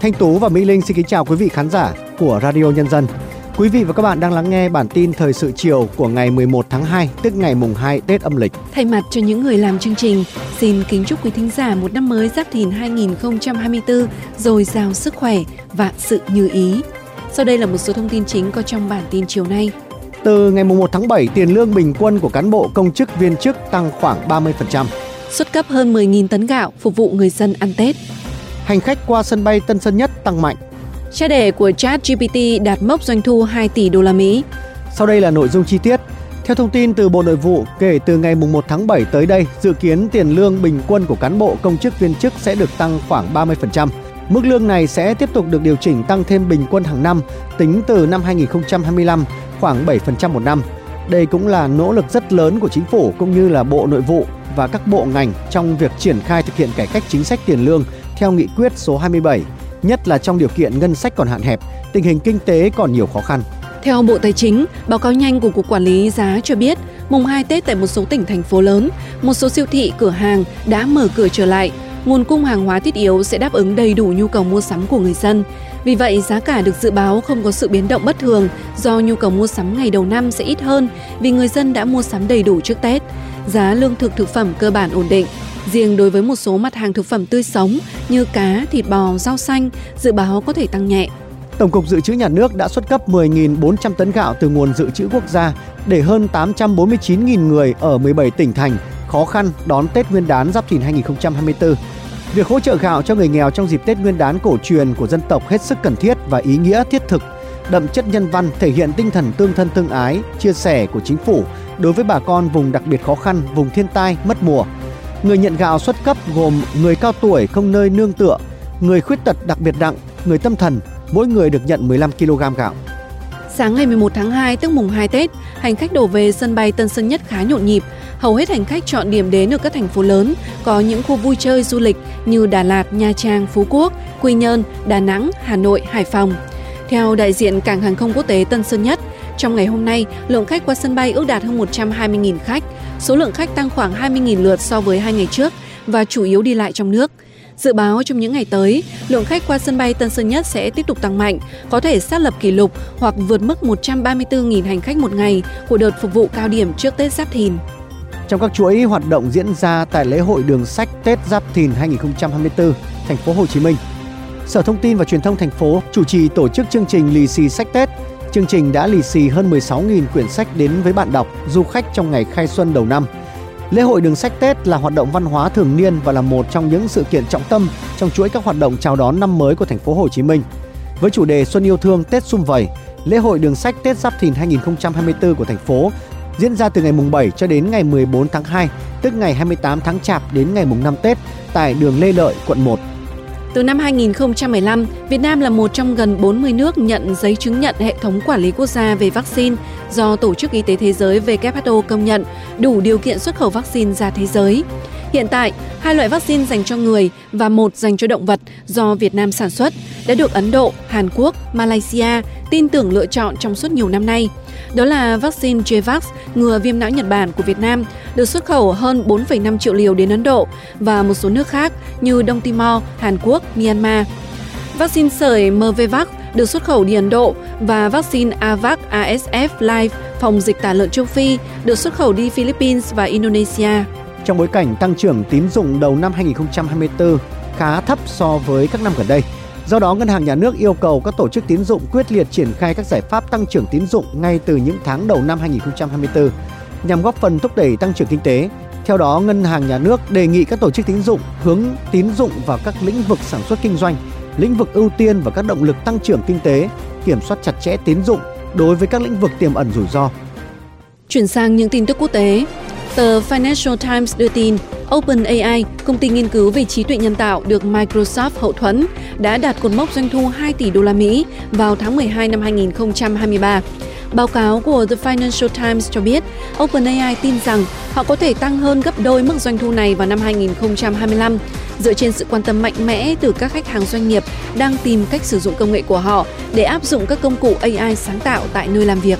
Thanh Tú và Mỹ Linh xin kính chào quý vị khán giả của Radio Nhân dân. Quý vị và các bạn đang lắng nghe bản tin thời sự chiều của ngày 11 tháng 2, tức ngày mùng 2 Tết âm lịch. Thay mặt cho những người làm chương trình, xin kính chúc quý thính giả một năm mới Giáp Thìn 2024 dồi dào sức khỏe và sự như ý. Sau đây là một số thông tin chính có trong bản tin chiều nay. Từ ngày 1 tháng 7, tiền lương bình quân của cán bộ công chức viên chức tăng khoảng 30%. Xuất cấp hơn 10.000 tấn gạo phục vụ người dân ăn Tết. Hành khách qua sân bay Tân Sơn Nhất tăng mạnh. Cha đẻ của ChatGPT đạt mốc doanh thu 2 tỷ đô la Mỹ. Sau đây là nội dung chi tiết. Theo thông tin từ Bộ Nội vụ, kể từ ngày 1 tháng 7 tới đây, dự kiến tiền lương bình quân của cán bộ công chức viên chức sẽ được tăng khoảng 30%. Mức lương này sẽ tiếp tục được điều chỉnh tăng thêm bình quân hàng năm, tính từ năm 2025 khoảng 7% một năm. Đây cũng là nỗ lực rất lớn của chính phủ cũng như là Bộ Nội vụ và các bộ ngành trong việc triển khai thực hiện cải cách chính sách tiền lương theo nghị quyết số 27, nhất là trong điều kiện ngân sách còn hạn hẹp, tình hình kinh tế còn nhiều khó khăn. Theo Bộ Tài chính, báo cáo nhanh của Cục Quản lý giá cho biết, mùng 2 Tết tại một số tỉnh thành phố lớn, một số siêu thị, cửa hàng đã mở cửa trở lại, nguồn cung hàng hóa thiết yếu sẽ đáp ứng đầy đủ nhu cầu mua sắm của người dân. Vì vậy, giá cả được dự báo không có sự biến động bất thường do nhu cầu mua sắm ngày đầu năm sẽ ít hơn vì người dân đã mua sắm đầy đủ trước Tết. Giá lương thực thực phẩm cơ bản ổn định. Riêng đối với một số mặt hàng thực phẩm tươi sống như cá, thịt bò, rau xanh, dự báo có thể tăng nhẹ. Tổng cục Dự trữ Nhà nước đã xuất cấp 10.400 tấn gạo từ nguồn dự trữ quốc gia để hơn 849.000 người ở 17 tỉnh thành khó khăn đón Tết Nguyên đán Giáp Thìn 2024. Việc hỗ trợ gạo cho người nghèo trong dịp Tết Nguyên đán cổ truyền của dân tộc hết sức cần thiết và ý nghĩa thiết thực, đậm chất nhân văn thể hiện tinh thần tương thân tương ái, chia sẻ của chính phủ đối với bà con vùng đặc biệt khó khăn, vùng thiên tai, mất mùa. Người nhận gạo xuất cấp gồm người cao tuổi không nơi nương tựa, người khuyết tật đặc biệt nặng, người tâm thần, mỗi người được nhận 15 kg gạo. Sáng ngày 11 tháng 2 tức mùng 2 Tết, hành khách đổ về sân bay Tân Sơn Nhất khá nhộn nhịp. Hầu hết hành khách chọn điểm đến ở các thành phố lớn, có những khu vui chơi du lịch như Đà Lạt, Nha Trang, Phú Quốc, Quy Nhơn, Đà Nẵng, Hà Nội, Hải Phòng. Theo đại diện Cảng hàng không quốc tế Tân Sơn Nhất, trong ngày hôm nay, lượng khách qua sân bay ước đạt hơn 120.000 khách, số lượng khách tăng khoảng 20.000 lượt so với hai ngày trước và chủ yếu đi lại trong nước. Dự báo trong những ngày tới, lượng khách qua sân bay Tân Sơn Nhất sẽ tiếp tục tăng mạnh, có thể xác lập kỷ lục hoặc vượt mức 134.000 hành khách một ngày của đợt phục vụ cao điểm trước Tết Giáp Thìn. Trong các chuỗi hoạt động diễn ra tại lễ hội đường sách Tết Giáp Thìn 2024, thành phố Hồ Chí Minh, Sở Thông tin và Truyền thông thành phố chủ trì tổ chức chương trình lì xì sách Tết. Chương trình đã lì xì hơn 16.000 quyển sách đến với bạn đọc, du khách trong ngày khai xuân đầu năm. Lễ hội đường sách Tết là hoạt động văn hóa thường niên và là một trong những sự kiện trọng tâm trong chuỗi các hoạt động chào đón năm mới của thành phố Hồ Chí Minh. Với chủ đề Xuân yêu thương Tết sum vầy, lễ hội đường sách Tết Giáp Thìn 2024 của thành phố diễn ra từ ngày mùng 7 cho đến ngày 14 tháng 2, tức ngày 28 tháng Chạp đến ngày mùng 5 Tết tại đường Lê Lợi, quận 1. Từ năm 2015, Việt Nam là một trong gần 40 nước nhận giấy chứng nhận hệ thống quản lý quốc gia về vaccine do Tổ chức Y tế Thế giới WHO công nhận đủ điều kiện xuất khẩu vaccine ra thế giới. Hiện tại, hai loại vaccine dành cho người và một dành cho động vật do Việt Nam sản xuất đã được Ấn Độ, Hàn Quốc, Malaysia tin tưởng lựa chọn trong suốt nhiều năm nay. Đó là vaccine Jevax ngừa viêm não Nhật Bản của Việt Nam được xuất khẩu hơn 4,5 triệu liều đến Ấn Độ và một số nước khác như Đông Timor, Hàn Quốc, Myanmar. Vaccine sởi Mervevac được xuất khẩu đi Ấn Độ và vaccine AVAC ASF Live phòng dịch tả lợn châu Phi được xuất khẩu đi Philippines và Indonesia. Trong bối cảnh tăng trưởng tín dụng đầu năm 2024 khá thấp so với các năm gần đây, Do đó, Ngân hàng Nhà nước yêu cầu các tổ chức tín dụng quyết liệt triển khai các giải pháp tăng trưởng tín dụng ngay từ những tháng đầu năm 2024 nhằm góp phần thúc đẩy tăng trưởng kinh tế. Theo đó, Ngân hàng Nhà nước đề nghị các tổ chức tín dụng hướng tín dụng vào các lĩnh vực sản xuất kinh doanh, lĩnh vực ưu tiên và các động lực tăng trưởng kinh tế, kiểm soát chặt chẽ tín dụng đối với các lĩnh vực tiềm ẩn rủi ro. Chuyển sang những tin tức quốc tế, tờ Financial Times đưa tin OpenAI, công ty nghiên cứu về trí tuệ nhân tạo được Microsoft hậu thuẫn, đã đạt cột mốc doanh thu 2 tỷ đô la Mỹ vào tháng 12 năm 2023. Báo cáo của The Financial Times cho biết, OpenAI tin rằng họ có thể tăng hơn gấp đôi mức doanh thu này vào năm 2025, dựa trên sự quan tâm mạnh mẽ từ các khách hàng doanh nghiệp đang tìm cách sử dụng công nghệ của họ để áp dụng các công cụ AI sáng tạo tại nơi làm việc.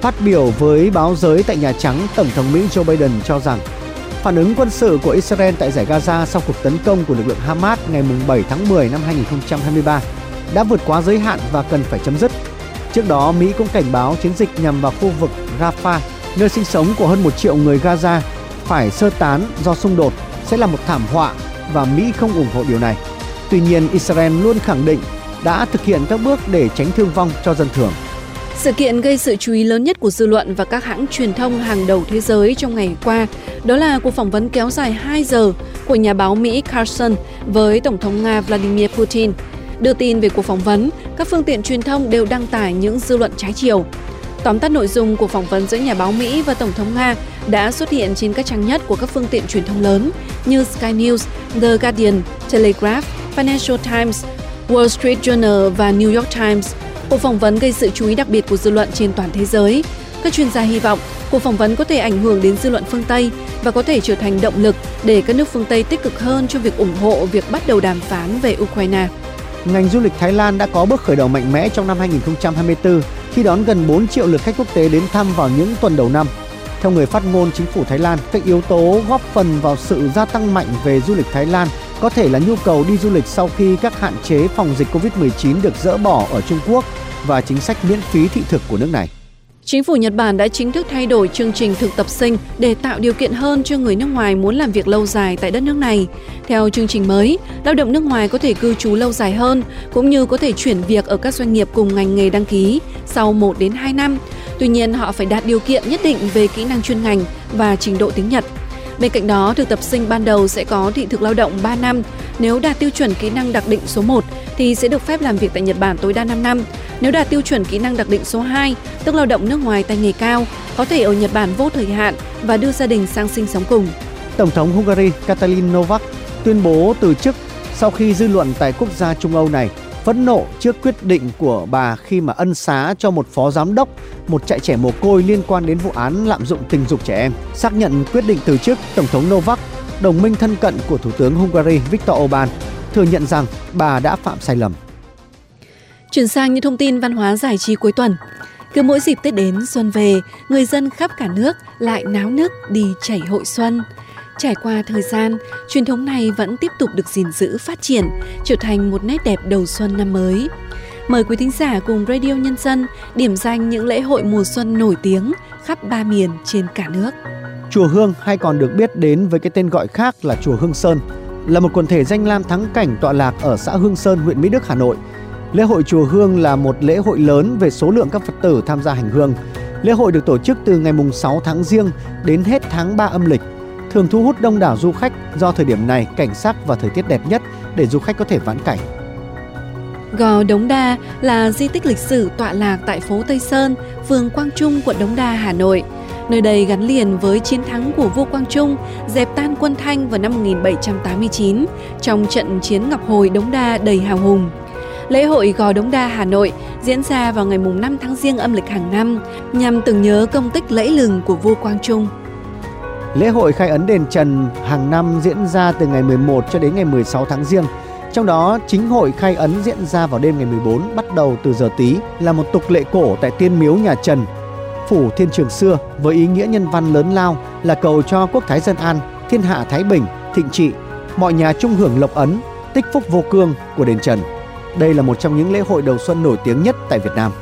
Phát biểu với báo giới tại Nhà Trắng, Tổng thống Mỹ Joe Biden cho rằng Phản ứng quân sự của Israel tại giải Gaza sau cuộc tấn công của lực lượng Hamas ngày 7 tháng 10 năm 2023 đã vượt quá giới hạn và cần phải chấm dứt. Trước đó, Mỹ cũng cảnh báo chiến dịch nhằm vào khu vực Rafah, nơi sinh sống của hơn một triệu người Gaza, phải sơ tán do xung đột sẽ là một thảm họa và Mỹ không ủng hộ điều này. Tuy nhiên, Israel luôn khẳng định đã thực hiện các bước để tránh thương vong cho dân thường. Sự kiện gây sự chú ý lớn nhất của dư luận và các hãng truyền thông hàng đầu thế giới trong ngày qua đó là cuộc phỏng vấn kéo dài 2 giờ của nhà báo Mỹ Carson với Tổng thống Nga Vladimir Putin. Đưa tin về cuộc phỏng vấn, các phương tiện truyền thông đều đăng tải những dư luận trái chiều. Tóm tắt nội dung của phỏng vấn giữa nhà báo Mỹ và Tổng thống Nga đã xuất hiện trên các trang nhất của các phương tiện truyền thông lớn như Sky News, The Guardian, Telegraph, Financial Times, Wall Street Journal và New York Times. Cuộc phỏng vấn gây sự chú ý đặc biệt của dư luận trên toàn thế giới. Các chuyên gia hy vọng cuộc phỏng vấn có thể ảnh hưởng đến dư luận phương Tây và có thể trở thành động lực để các nước phương Tây tích cực hơn trong việc ủng hộ việc bắt đầu đàm phán về Ukraine. Ngành du lịch Thái Lan đã có bước khởi đầu mạnh mẽ trong năm 2024 khi đón gần 4 triệu lượt khách quốc tế đến thăm vào những tuần đầu năm. Theo người phát ngôn chính phủ Thái Lan, các yếu tố góp phần vào sự gia tăng mạnh về du lịch Thái Lan có thể là nhu cầu đi du lịch sau khi các hạn chế phòng dịch Covid-19 được dỡ bỏ ở Trung Quốc và chính sách miễn phí thị thực của nước này. Chính phủ Nhật Bản đã chính thức thay đổi chương trình thực tập sinh để tạo điều kiện hơn cho người nước ngoài muốn làm việc lâu dài tại đất nước này. Theo chương trình mới, lao động nước ngoài có thể cư trú lâu dài hơn, cũng như có thể chuyển việc ở các doanh nghiệp cùng ngành nghề đăng ký sau 1 đến 2 năm. Tuy nhiên, họ phải đạt điều kiện nhất định về kỹ năng chuyên ngành và trình độ tiếng Nhật. Bên cạnh đó, thực tập sinh ban đầu sẽ có thị thực lao động 3 năm. Nếu đạt tiêu chuẩn kỹ năng đặc định số 1 thì sẽ được phép làm việc tại Nhật Bản tối đa 5 năm. Nếu đạt tiêu chuẩn kỹ năng đặc định số 2, tức lao động nước ngoài tay nghề cao, có thể ở Nhật Bản vô thời hạn và đưa gia đình sang sinh sống cùng. Tổng thống Hungary Katalin Novak tuyên bố từ chức sau khi dư luận tại quốc gia Trung Âu này phẫn nộ trước quyết định của bà khi mà ân xá cho một phó giám đốc một trại trẻ mồ côi liên quan đến vụ án lạm dụng tình dục trẻ em. Xác nhận quyết định từ chức, Tổng thống Novak, đồng minh thân cận của Thủ tướng Hungary Viktor Orbán, thừa nhận rằng bà đã phạm sai lầm. Chuyển sang những thông tin văn hóa giải trí cuối tuần. Cứ mỗi dịp Tết đến xuân về, người dân khắp cả nước lại náo nức đi chảy hội xuân. Trải qua thời gian, truyền thống này vẫn tiếp tục được gìn giữ phát triển, trở thành một nét đẹp đầu xuân năm mới. Mời quý thính giả cùng Radio Nhân dân điểm danh những lễ hội mùa xuân nổi tiếng khắp ba miền trên cả nước. Chùa Hương hay còn được biết đến với cái tên gọi khác là Chùa Hương Sơn là một quần thể danh lam thắng cảnh tọa lạc ở xã Hương Sơn, huyện Mỹ Đức, Hà Nội. Lễ hội Chùa Hương là một lễ hội lớn về số lượng các Phật tử tham gia hành hương. Lễ hội được tổ chức từ ngày mùng 6 tháng Giêng đến hết tháng 3 âm lịch, thường thu hút đông đảo du khách do thời điểm này cảnh sắc và thời tiết đẹp nhất để du khách có thể vãn cảnh. Gò Đống Đa là di tích lịch sử tọa lạc tại phố Tây Sơn, phường Quang Trung, quận Đống Đa, Hà Nội. Nơi đây gắn liền với chiến thắng của vua Quang Trung dẹp tan quân Thanh vào năm 1789 trong trận chiến Ngọc Hồi Đống Đa đầy hào hùng. Lễ hội Gò Đống Đa Hà Nội diễn ra vào ngày 5 tháng Giêng âm lịch hàng năm nhằm tưởng nhớ công tích lẫy lừng của vua Quang Trung. Lễ hội khai ấn đền Trần hàng năm diễn ra từ ngày 11 cho đến ngày 16 tháng Giêng. Trong đó, chính hội khai ấn diễn ra vào đêm ngày 14 bắt đầu từ giờ tí là một tục lệ cổ tại tiên miếu nhà Trần, phủ thiên trường xưa với ý nghĩa nhân văn lớn lao là cầu cho quốc thái dân an, thiên hạ thái bình, thịnh trị, mọi nhà chung hưởng lộc ấn, tích phúc vô cương của đền Trần. Đây là một trong những lễ hội đầu xuân nổi tiếng nhất tại Việt Nam.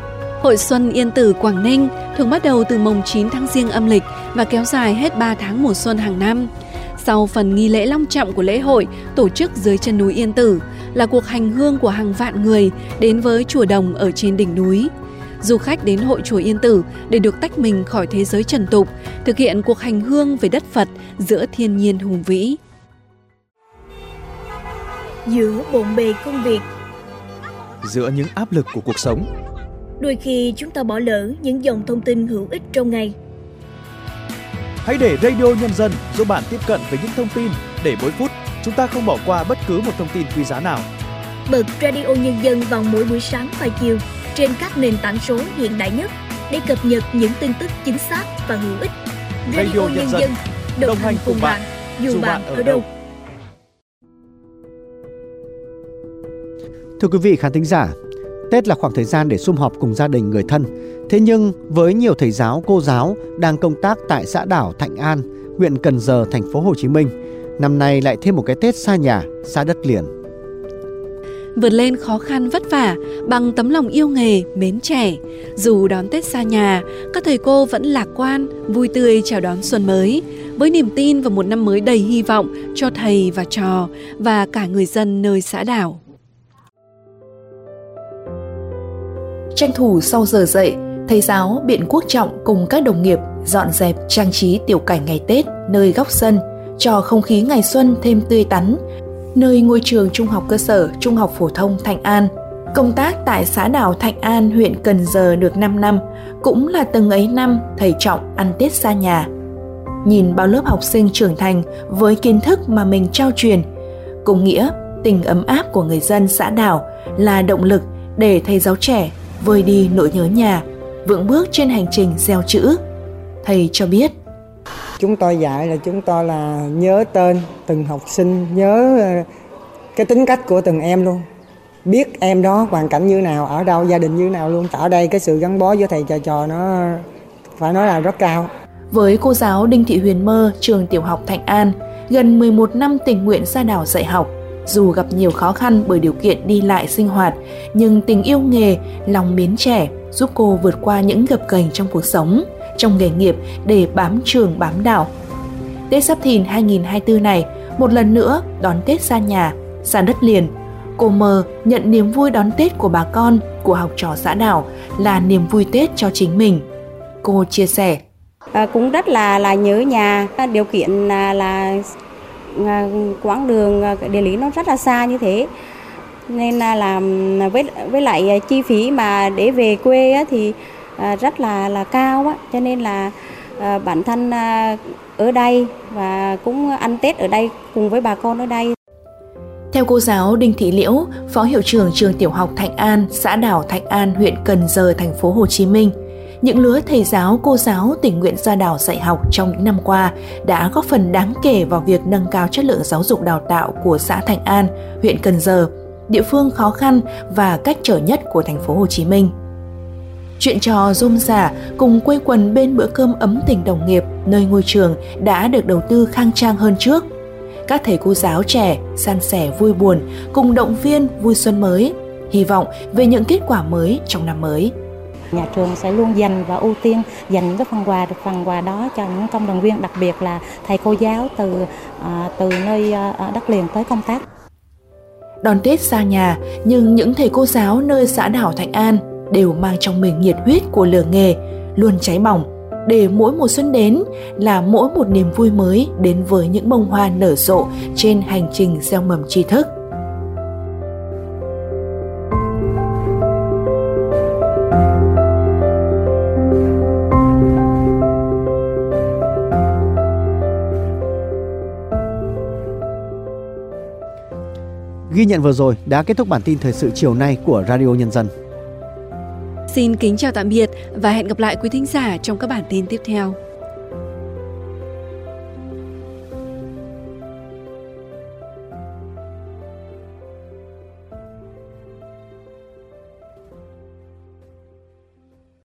Hội Xuân Yên Tử Quảng Ninh thường bắt đầu từ mùng 9 tháng Giêng âm lịch và kéo dài hết 3 tháng mùa xuân hàng năm. Sau phần nghi lễ long trọng của lễ hội tổ chức dưới chân núi Yên Tử là cuộc hành hương của hàng vạn người đến với chùa đồng ở trên đỉnh núi. Du khách đến hội chùa Yên Tử để được tách mình khỏi thế giới trần tục, thực hiện cuộc hành hương về đất Phật giữa thiên nhiên hùng vĩ. Giữa bộn bề công việc Giữa những áp lực của cuộc sống Đôi khi chúng ta bỏ lỡ những dòng thông tin hữu ích trong ngày Hãy để Radio Nhân dân giúp bạn tiếp cận với những thông tin để mỗi phút chúng ta không bỏ qua bất cứ một thông tin quý giá nào. Bật Radio Nhân dân vào mỗi buổi sáng và chiều trên các nền tảng số hiện đại nhất để cập nhật những tin tức chính xác và hữu ích. Radio, Radio Nhân dân đồng, hành cùng bạn, dù bạn ở đâu. Thưa quý vị khán thính giả, Tết là khoảng thời gian để sum họp cùng gia đình người thân. Thế nhưng với nhiều thầy giáo, cô giáo đang công tác tại xã đảo Thạnh An, huyện Cần Giờ, thành phố Hồ Chí Minh, năm nay lại thêm một cái Tết xa nhà, xa đất liền. Vượt lên khó khăn vất vả bằng tấm lòng yêu nghề, mến trẻ, dù đón Tết xa nhà, các thầy cô vẫn lạc quan, vui tươi chào đón xuân mới, với niềm tin vào một năm mới đầy hy vọng cho thầy và trò và cả người dân nơi xã đảo. Tranh thủ sau giờ dậy, thầy giáo Biện Quốc Trọng cùng các đồng nghiệp dọn dẹp trang trí tiểu cảnh ngày Tết nơi góc sân, cho không khí ngày xuân thêm tươi tắn, nơi ngôi trường trung học cơ sở Trung học phổ thông Thạnh An. Công tác tại xã đảo Thạnh An, huyện Cần Giờ được 5 năm, cũng là từng ấy năm thầy Trọng ăn Tết xa nhà. Nhìn bao lớp học sinh trưởng thành với kiến thức mà mình trao truyền, cùng nghĩa tình ấm áp của người dân xã đảo là động lực để thầy giáo trẻ vơi đi nỗi nhớ nhà, vững bước trên hành trình gieo chữ. Thầy cho biết, Chúng tôi dạy là chúng tôi là nhớ tên từng học sinh, nhớ ờ, cái tính cách của từng em luôn. Biết em đó hoàn cảnh như nào, ở đâu, gia đình như nào luôn. Ở đây cái sự gắn bó giữa thầy trò trò nó phải nói là rất cao. Với cô giáo Đinh Thị Huyền Mơ, trường tiểu học Thạnh An, gần 11 năm tình nguyện ra đảo dạy học, dù gặp nhiều khó khăn bởi điều kiện đi lại sinh hoạt, nhưng tình yêu nghề, lòng mến trẻ giúp cô vượt qua những gập ghềnh trong cuộc sống, trong nghề nghiệp để bám trường bám đảo. Tết Sắp Thìn 2024 này, một lần nữa đón Tết xa nhà, xa đất liền. Cô mơ nhận niềm vui đón Tết của bà con, của học trò xã đảo là niềm vui Tết cho chính mình. Cô chia sẻ. À, cũng rất là là nhớ nhà, điều kiện à, là, là À, quãng đường à, địa lý nó rất là xa như thế nên là làm à, với với lại chi phí mà để về quê á, thì rất là là cao á cho nên là bản thân ở đây và cũng ăn Tết ở đây cùng với bà con ở đây. Theo cô giáo Đinh Thị Liễu, Phó hiệu trưởng trường tiểu học Thạnh An, xã đảo Thạnh An, huyện Cần Giờ, thành phố Hồ Chí Minh, những lứa thầy giáo, cô giáo tình nguyện ra đảo dạy học trong những năm qua đã góp phần đáng kể vào việc nâng cao chất lượng giáo dục đào tạo của xã Thạnh An, huyện Cần Giờ, địa phương khó khăn và cách trở nhất của thành phố Hồ Chí Minh. Chuyện trò rôm rả cùng quây quần bên bữa cơm ấm tình đồng nghiệp nơi ngôi trường đã được đầu tư khang trang hơn trước. Các thầy cô giáo trẻ san sẻ vui buồn cùng động viên vui xuân mới, hy vọng về những kết quả mới trong năm mới. Nhà trường sẽ luôn dành và ưu tiên dành những cái phần quà được phần quà đó cho những công đoàn viên, đặc biệt là thầy cô giáo từ à, từ nơi à, đất liền tới công tác. Đón Tết xa nhà, nhưng những thầy cô giáo nơi xã đảo Thạnh An đều mang trong mình nhiệt huyết của lửa nghề, luôn cháy bỏng, để mỗi mùa xuân đến là mỗi một niềm vui mới đến với những bông hoa nở rộ trên hành trình gieo mầm tri thức. Ghi nhận vừa rồi đã kết thúc bản tin thời sự chiều nay của Radio Nhân dân. Xin kính chào tạm biệt và hẹn gặp lại quý thính giả trong các bản tin tiếp theo.